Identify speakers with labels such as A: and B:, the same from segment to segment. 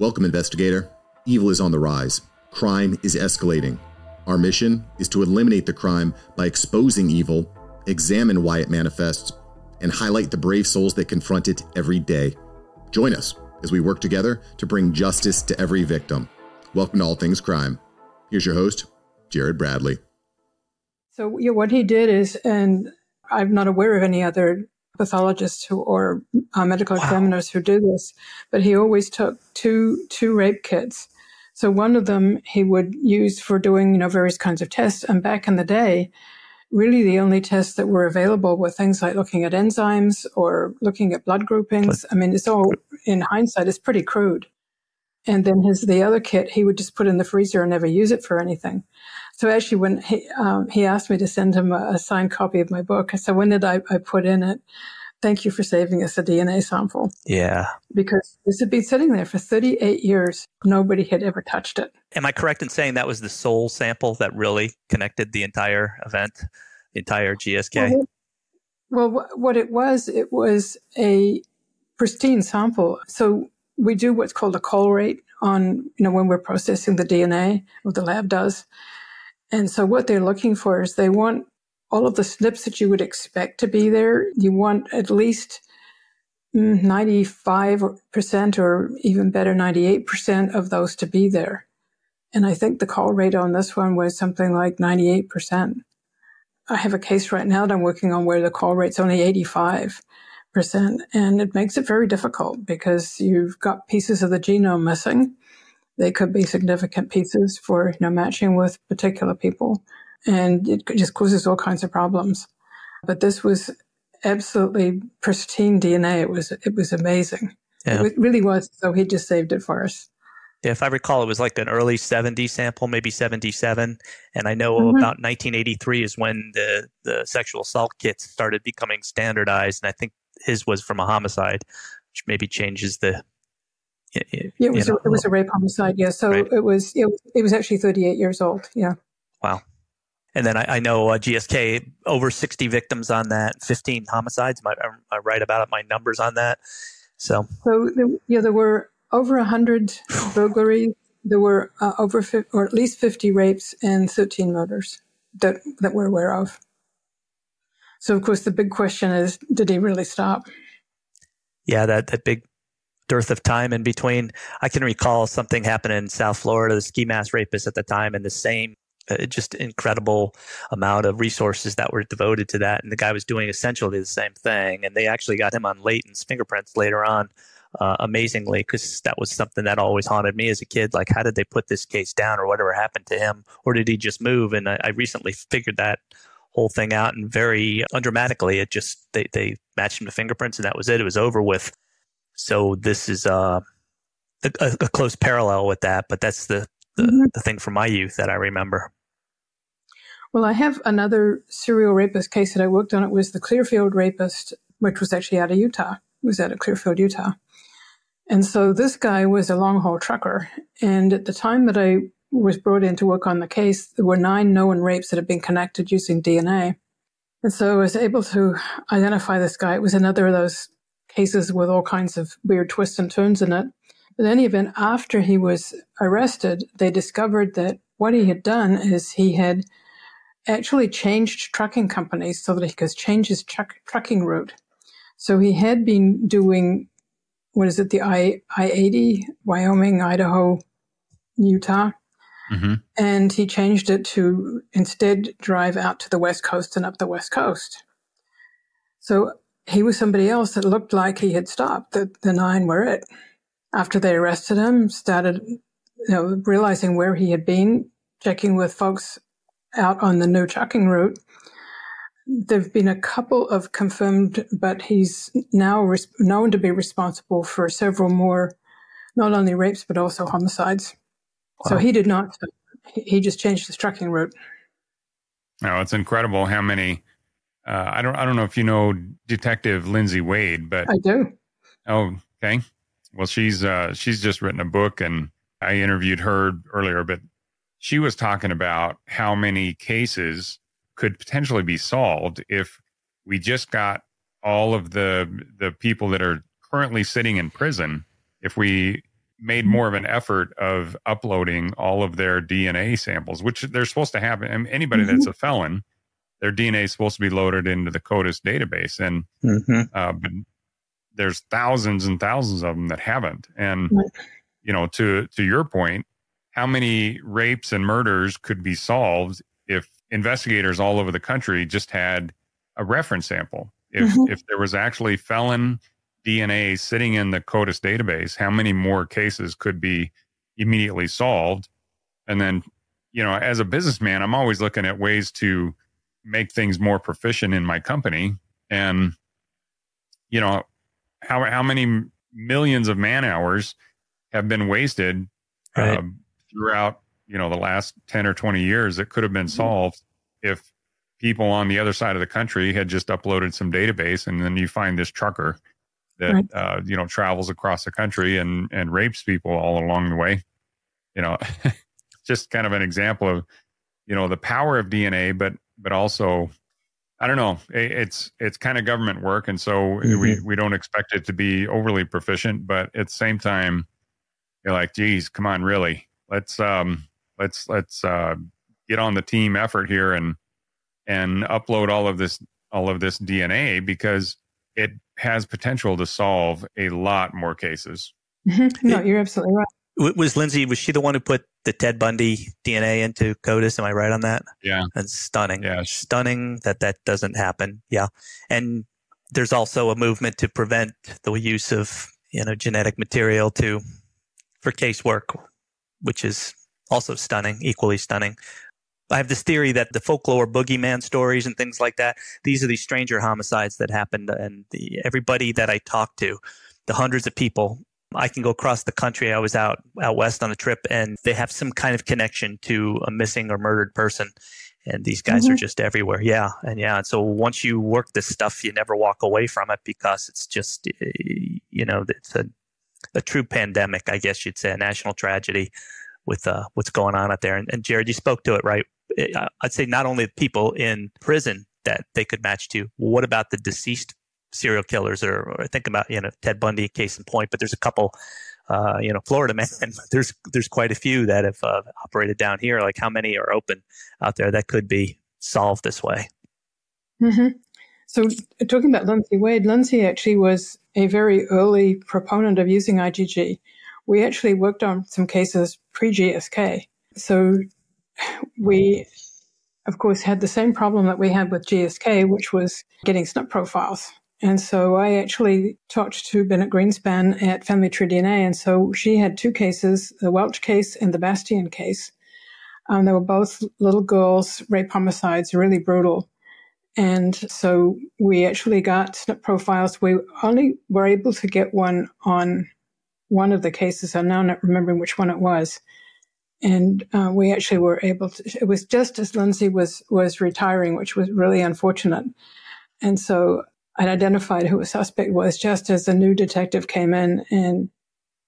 A: Welcome, investigator. Evil is on the rise. Crime is escalating. Our mission is to eliminate the crime by exposing evil, examine why it manifests, and highlight the brave souls that confront it every day. Join us as we work together to bring justice to every victim. Welcome to All Things Crime. Here's your host, Jared Bradley.
B: So, yeah, what he did is, and I'm not aware of any other pathologists who, or uh, medical wow. examiners who do this, but he always took two two rape kits. So one of them he would use for doing you know various kinds of tests. And back in the day, really the only tests that were available were things like looking at enzymes or looking at blood groupings. I mean, it's all in hindsight, it's pretty crude. And then his the other kit he would just put in the freezer and never use it for anything. So actually, when he um, he asked me to send him a, a, signed copy of my book, I said, "When did I, I put in it?" Thank you for saving us a DNA sample.
C: Yeah.
B: Because this had been sitting there for 38 years. Nobody had ever touched it.
C: Am I correct in saying that was the sole sample that really connected the entire event, the entire GSK?
B: Well, well what it was, it was a pristine sample. So we do what's called a call rate on, you know, when we're processing the DNA, what the lab does. And so what they're looking for is they want all of the SNPs that you would expect to be there. You want at least mm, 95% or even better, 98% of those to be there. And I think the call rate on this one was something like 98%. I have a case right now that I'm working on where the call rate's only 85%. And it makes it very difficult because you've got pieces of the genome missing. They could be significant pieces for you know, matching with particular people. And it just causes all kinds of problems. But this was absolutely pristine DNA. It was, it was amazing. Yeah. It really was. So he just saved it for us.
C: Yeah, if I recall, it was like an early 70 sample, maybe 77. And I know mm-hmm. about 1983 is when the, the sexual assault kits started becoming standardized. And I think his was from a homicide, which maybe changes the
B: yeah, it was, a, it was a rape homicide. Yeah, so right. it was it, it was actually 38 years old. Yeah.
C: Wow. And then I, I know uh, GSK over 60 victims on that, 15 homicides. Am I, am I right about it? My numbers on that. So,
B: so there, yeah, there were over 100 burglaries. There were uh, over or at least 50 rapes and 13 murders that that we're aware of. So, of course, the big question is, did he really stop?
C: Yeah, that that big dearth of time in between. I can recall something happened in South Florida, the ski mask rapist at the time, and the same uh, just incredible amount of resources that were devoted to that. And the guy was doing essentially the same thing. And they actually got him on latent fingerprints later on, uh, amazingly, because that was something that always haunted me as a kid. Like, how did they put this case down or whatever happened to him? Or did he just move? And I, I recently figured that whole thing out and very undramatically, it just, they, they matched him to fingerprints and that was it. It was over with. So this is uh, a, a, close parallel with that, but that's the, the, mm-hmm. the thing from my youth that I remember.
B: Well, I have another serial rapist case that I worked on. It was the Clearfield rapist, which was actually out of Utah. It was out of Clearfield, Utah. And so this guy was a long haul trucker. And at the time that I was brought in to work on the case, there were nine known rapes that had been connected using DNA. And so I was able to identify this guy. It was another of those cases with all kinds of weird twists and turns in it. But in any event, after he was arrested, they discovered that what he had done is he had actually changed trucking companies so that he could change his truck, trucking route. So he had been doing, what is it, the I, I-80, Wyoming, Idaho, Utah. Mm-hmm. And he changed it to instead drive out to the West Coast and up the West Coast. So he was somebody else that looked like he had stopped. The, the nine were it. After they arrested him, started, you know, realizing where he had been, checking with folks out on the no trucking route. There have been a couple of confirmed, but he's now res- known to be responsible for several more, not only rapes, but also homicides. Wow. So he did not, he just changed his trucking route.
D: Oh, it's incredible how many. Uh, I don't. I don't know if you know Detective Lindsay Wade, but
B: I do.
D: Oh, okay. Well, she's uh, she's just written a book, and I interviewed her earlier. But she was talking about how many cases could potentially be solved if we just got all of the the people that are currently sitting in prison if we made more of an effort of uploading all of their DNA samples, which they're supposed to have. And anybody mm-hmm. that's a felon, their DNA is supposed to be loaded into the CODIS database, and mm-hmm. uh, but there's thousands and thousands of them that haven't. And you know, to to your point, how many rapes and murders could be solved if investigators all over the country just had a reference sample? If mm-hmm. if there was actually felon DNA sitting in the CODIS database, how many more cases could be immediately solved? And then, you know, as a businessman, I'm always looking at ways to make things more proficient in my company. And, you know, how, how many millions of man hours have been wasted right. uh, throughout, you know, the last 10 or 20 years that could have been mm-hmm. solved if people on the other side of the country had just uploaded some database and then you find this trucker that right. uh, you know travels across the country and and rapes people all along the way. You know, just kind of an example of you know the power of DNA, but but also I don't know. It's it's kind of government work, and so mm-hmm. we we don't expect it to be overly proficient. But at the same time, you're like, geez, come on, really? Let's um let's let's uh, get on the team effort here and and upload all of this all of this DNA because it has potential to solve a lot more cases.
B: Mm-hmm. no, you're absolutely right.
C: Was Lindsay, was she the one who put the Ted Bundy DNA into CODIS? Am I right on that?
D: Yeah.
C: And stunning. Yeah. Stunning that that doesn't happen. Yeah. And there's also a movement to prevent the use of, you know, genetic material to, for casework, which is also stunning, equally stunning. I have this theory that the folklore boogeyman stories and things like that, these are these stranger homicides that happened. And the, everybody that I talked to, the hundreds of people, I can go across the country. I was out, out west on a trip and they have some kind of connection to a missing or murdered person. And these guys mm-hmm. are just everywhere. Yeah. And yeah. And so once you work this stuff, you never walk away from it because it's just, eh, you know, it's a, a true pandemic, I guess you'd say, a national tragedy with uh, what's going on out there. And, and Jared, you spoke to it, right? Uh, I'd say not only the people in prison that they could match to. what about the deceased serial killers, or, or think about you know Ted Bundy, case in point. But there's a couple, uh, you know, Florida man. There's there's quite a few that have uh, operated down here. Like how many are open out there that could be solved this way?
B: Mm-hmm. So talking about Lindsay Wade, Lindsay actually was a very early proponent of using IGG. We actually worked on some cases pre GSK. So we, of course, had the same problem that we had with GSK, which was getting SNP profiles. And so I actually talked to Bennett Greenspan at Family Tree DNA. And so she had two cases, the Welch case and the Bastian case. Um, they were both little girls, rape homicides, really brutal. And so we actually got SNP profiles. We only were able to get one on one of the cases. I'm now not remembering which one it was and uh, we actually were able to. It was just as Lindsay was was retiring, which was really unfortunate. And so I identified who a suspect was just as a new detective came in. And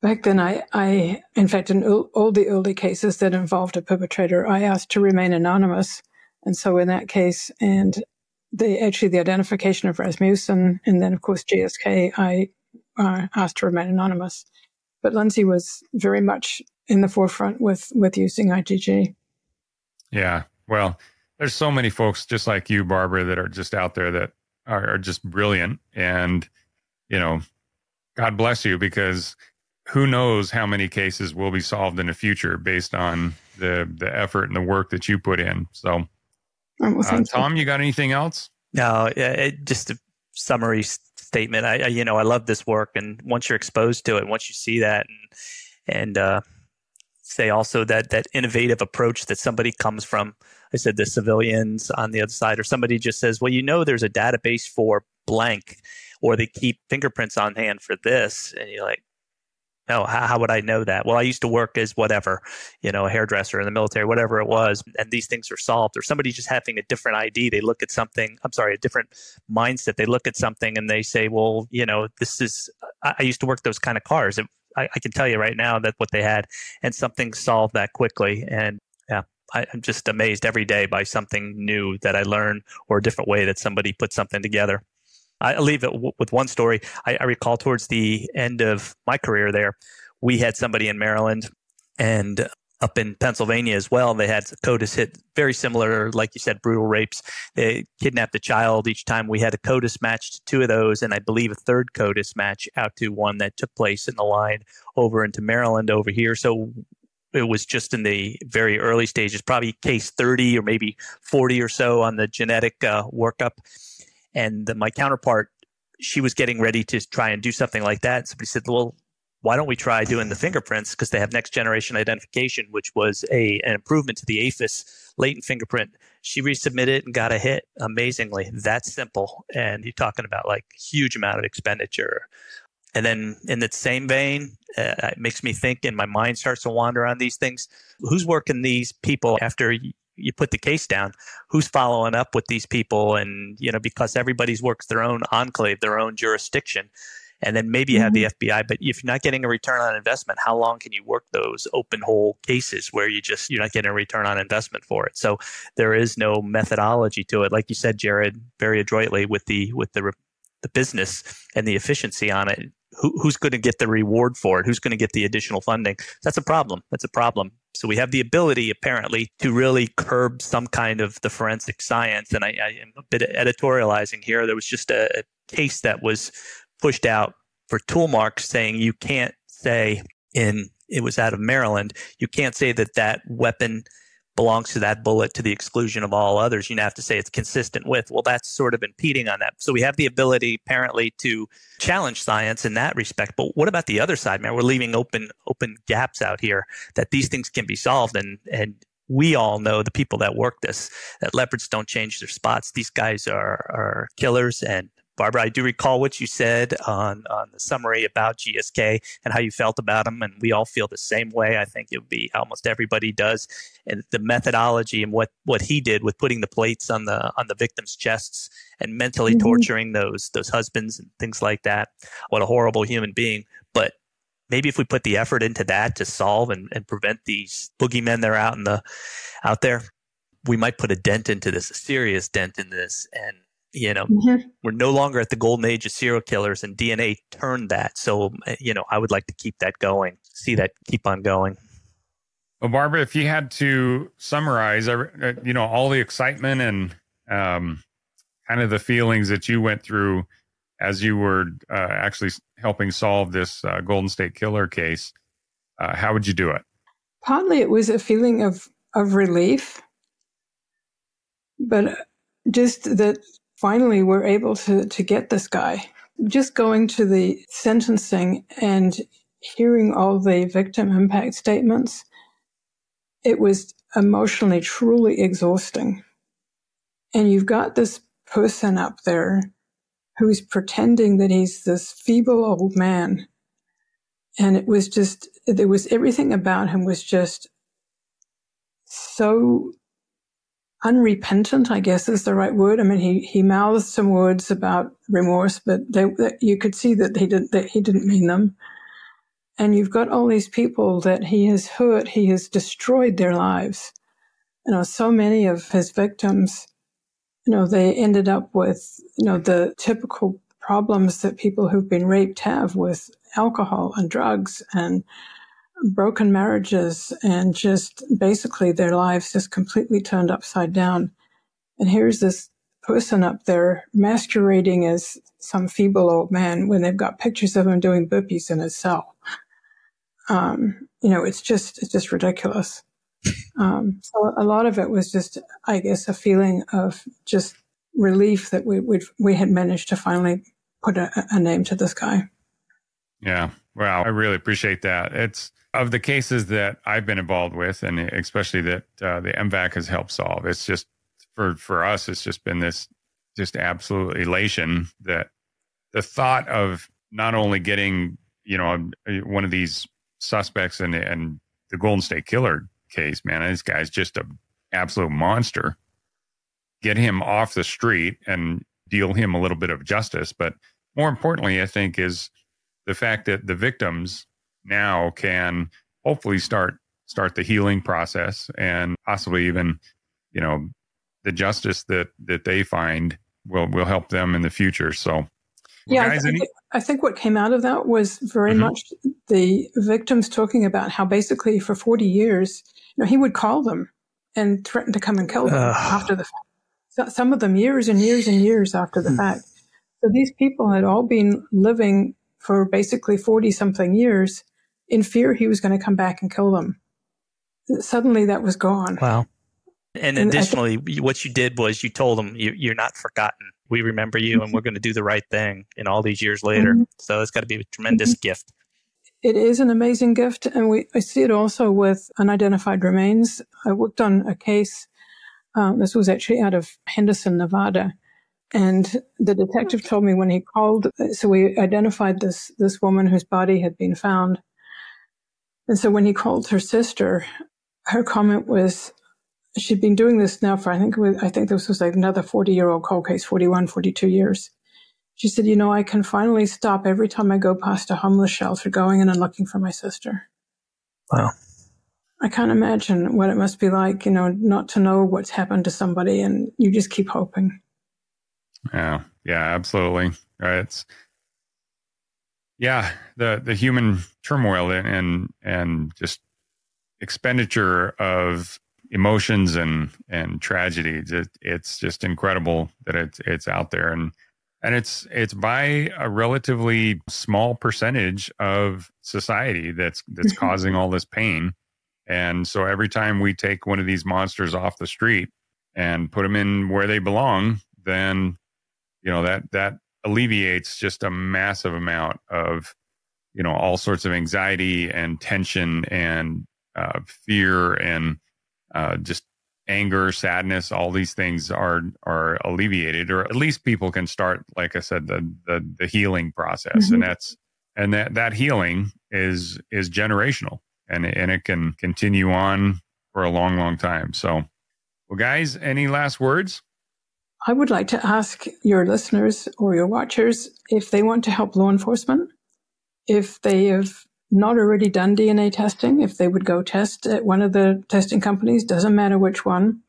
B: back then, I, I in fact, in all the early cases that involved a perpetrator, I asked to remain anonymous. And so in that case, and the actually the identification of Rasmussen, and then of course GSK, I uh, asked to remain anonymous. But Lindsay was very much in the forefront with with using IGG.
D: Yeah, well, there's so many folks just like you, Barbara, that are just out there that are, are just brilliant, and you know, God bless you because who knows how many cases will be solved in the future based on the the effort and the work that you put in. So, oh, uh, Tom, you got anything else?
C: No, it, just a summary statement. I, I, you know I love this work, and once you're exposed to it, once you see that, and and uh, say also that that innovative approach that somebody comes from i said the civilians on the other side or somebody just says well you know there's a database for blank or they keep fingerprints on hand for this and you're like no how, how would i know that? Well i used to work as whatever you know a hairdresser in the military whatever it was and these things are solved or somebody just having a different id they look at something i'm sorry a different mindset they look at something and they say well you know this is i, I used to work those kind of cars it, I, I, can tell you right now that what they had and something solved that quickly. And yeah, I, am just amazed every day by something new that I learn or a different way that somebody put something together. I leave it w- with one story. I, I recall towards the end of my career there, we had somebody in Maryland and up in Pennsylvania as well. They had CODIS hit very similar, like you said, brutal rapes. They kidnapped a child each time. We had a CODIS match to two of those, and I believe a third CODIS match out to one that took place in the line over into Maryland over here. So it was just in the very early stages, probably case 30 or maybe 40 or so on the genetic uh, workup. And the, my counterpart, she was getting ready to try and do something like that. Somebody said, well, why don't we try doing the fingerprints because they have next generation identification, which was a an improvement to the AFIS latent fingerprint. She resubmitted and got a hit amazingly. That's simple. And you're talking about like huge amount of expenditure. And then in the same vein, uh, it makes me think and my mind starts to wander on these things. Who's working these people after you put the case down? Who's following up with these people? And, you know, because everybody's works their own enclave, their own jurisdiction and then maybe you have the mm-hmm. FBI. But if you're not getting a return on investment, how long can you work those open hole cases where you just you're not getting a return on investment for it? So there is no methodology to it, like you said, Jared, very adroitly with the with the the business and the efficiency on it. Who, who's going to get the reward for it? Who's going to get the additional funding? That's a problem. That's a problem. So we have the ability, apparently, to really curb some kind of the forensic science. And I, I am a bit editorializing here. There was just a, a case that was pushed out for tool marks saying you can't say in it was out of Maryland, you can't say that that weapon belongs to that bullet to the exclusion of all others. You have to say it's consistent with. Well, that's sort of impeding on that. So we have the ability apparently to challenge science in that respect. But what about the other side, man? We're leaving open open gaps out here that these things can be solved and and we all know the people that work this that leopards don't change their spots. These guys are are killers and Barbara, I do recall what you said on, on the summary about GSK and how you felt about them, and we all feel the same way. I think it would be almost everybody does. And the methodology and what, what he did with putting the plates on the on the victims' chests and mentally mm-hmm. torturing those those husbands and things like that. What a horrible human being. But maybe if we put the effort into that to solve and, and prevent these boogeymen that are out in the out there, we might put a dent into this, a serious dent in this, and you know mm-hmm. we're no longer at the golden age of serial killers and dna turned that. So you know i would like to keep that going see that keep on going.
D: Well barbara if you had to summarize uh, you know all the excitement and um, kind of the feelings that you went through as you were uh, actually helping solve this uh, golden state killer case uh, how would you do it?
B: Partly it was a feeling of of relief but just that finally we're able to, to get this guy. Just going to the sentencing and hearing all the victim impact statements, it was emotionally truly exhausting. And you've got this person up there who's pretending that he's this feeble old man. And it was just, there was everything about him was just so unrepentant, I guess is the right word. I mean, he, he mouthed some words about remorse, but they, you could see that he didn't, that he didn't mean them. And you've got all these people that he has hurt, he has destroyed their lives. You know, so many of his victims, you know, they ended up with, you know, the typical problems that people who've been raped have with alcohol and drugs and broken marriages and just basically their lives just completely turned upside down. And here's this person up there masquerading as some feeble old man when they've got pictures of him doing burpees in his cell. Um, you know, it's just, it's just ridiculous. Um, so a lot of it was just, I guess, a feeling of just relief that we we we had managed to finally put a, a name to this guy.
D: Yeah. Wow. I really appreciate that. It's, of the cases that I've been involved with, and especially that uh, the MVAC has helped solve, it's just for for us, it's just been this just absolute elation that the thought of not only getting you know one of these suspects and and the Golden State Killer case, man, this guy's just a absolute monster. Get him off the street and deal him a little bit of justice, but more importantly, I think is the fact that the victims now can hopefully start start the healing process and possibly even you know the justice that that they find will will help them in the future so
B: Yeah, I, th- I, think what came out of that was very mm-hmm. much the victims talking about how basically for 40 years, you know, he would call them and threaten to come and kill them uh. after the fact. So, some of them years and years and years after the mm. fact. So these people had all been living for basically 40 something years in fear he was going to come back and kill them. Suddenly that was gone.
C: Wow. And, and additionally, th- what you did was you told them you, are not forgotten. We remember you, and we're going to do the right thing. In all these years later, mm-hmm. so it's got to be a tremendous mm-hmm. gift.
B: It is an amazing gift, and we I see it also with unidentified remains. I worked on a case. Uh, this was actually out of Henderson, Nevada, and the detective told me when he called. So we identified this this woman whose body had been found, and so when he called her sister, her comment was, she'd been doing this now for, I think, I think this was like another 40 year old cold case, 41, 42 years. She said, you know, I can finally stop every time I go past a homeless shelter going in and looking for my sister.
C: Wow.
B: I can't imagine what it must be like, you know, not to know what's happened to somebody and you just keep hoping.
D: Yeah. Yeah, absolutely. Right. It's, yeah, the, the human turmoil and, and, and just expenditure of emotions and and tragedies. It, it's just incredible that it's it's out there and and it's it's by a relatively small percentage of society that's that's mm-hmm. causing all this pain. And so every time we take one of these monsters off the street and put them in where they belong, then you know that that alleviates just a massive amount of you know all sorts of anxiety and tension and uh, fear and uh, just anger, sadness, all these things are are alleviated, or at least people can start, like I said, the the, the healing process, mm-hmm. and that's and that that healing is is generational, and and it can continue on for a long, long time. So, well, guys, any last words?
B: I would like to ask your listeners or your watchers if they want to help law enforcement, if they have not already done DNA testing, if they would go test at one of the testing companies, doesn't matter which one,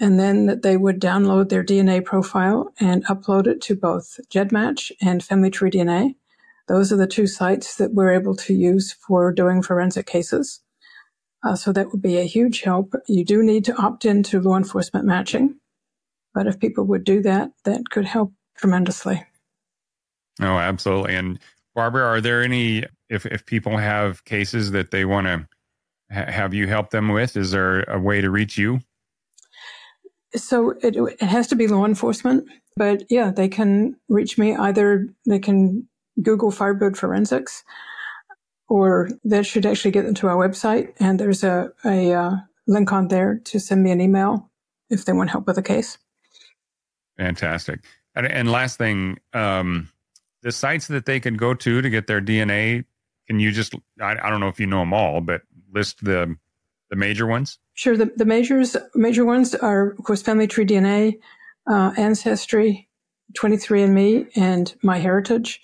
B: and then that they would download their DNA profile and upload it to both GEDmatch and Family Tree DNA. Those are the two sites that we're able to use for doing forensic cases. Uh, so that would be a huge help. You do need to opt into law enforcement matching, but if people would do that, that could help tremendously.
D: Oh, absolutely. And Barbara, are there any if if people have cases that they want to ha- have you help them with? Is there a way to reach you?
B: So it, it has to be law enforcement, but yeah, they can reach me either. They can Google Firebird Forensics, or that should actually get them to our website, and there's a a uh, link on there to send me an email if they want help with a case.
D: Fantastic. And, and last thing, um, the sites that they can go to to get their DNA can you just I, I don't know if you know them all, but list the the major ones?
B: Sure. The, the majors major ones are of course Family Tree DNA, uh, Ancestry, 23andMe, and MyHeritage.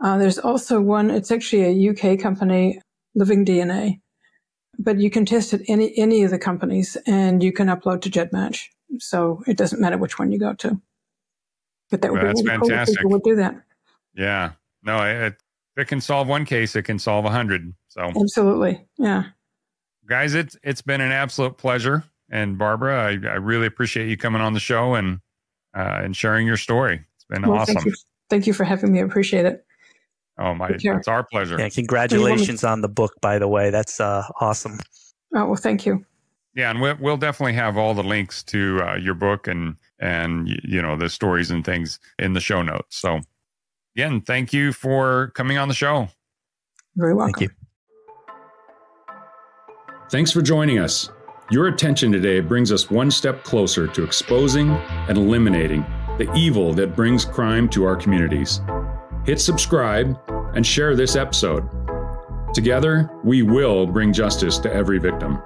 B: Uh, there's also one. It's actually a UK company, Living DNA, but you can test at any any of the companies, and you can upload to GEDmatch. So it doesn't matter which one you go to. But that would well, be really fantastic. cool if people would do that.
D: Yeah. No, it, it can solve one case, it can solve a hundred. So
B: absolutely, yeah.
D: Guys, it's it's been an absolute pleasure, and Barbara, I, I really appreciate you coming on the show and uh, and sharing your story. It's been well, awesome.
B: Thank you. thank you for having me. I appreciate it.
D: Oh my, it's our pleasure.
C: Yeah, congratulations on the book, by the way. That's uh, awesome.
B: Oh well, thank you.
D: Yeah, and we'll, we'll definitely have all the links to uh, your book and and you know the stories and things in the show notes. So again, thank you for coming on the show.
B: Very welcome.
C: Thank you.
E: Thanks for joining us. Your attention today brings us one step closer to exposing and eliminating the evil that brings crime to our communities. Hit subscribe and share this episode. Together, we will bring justice to every victim.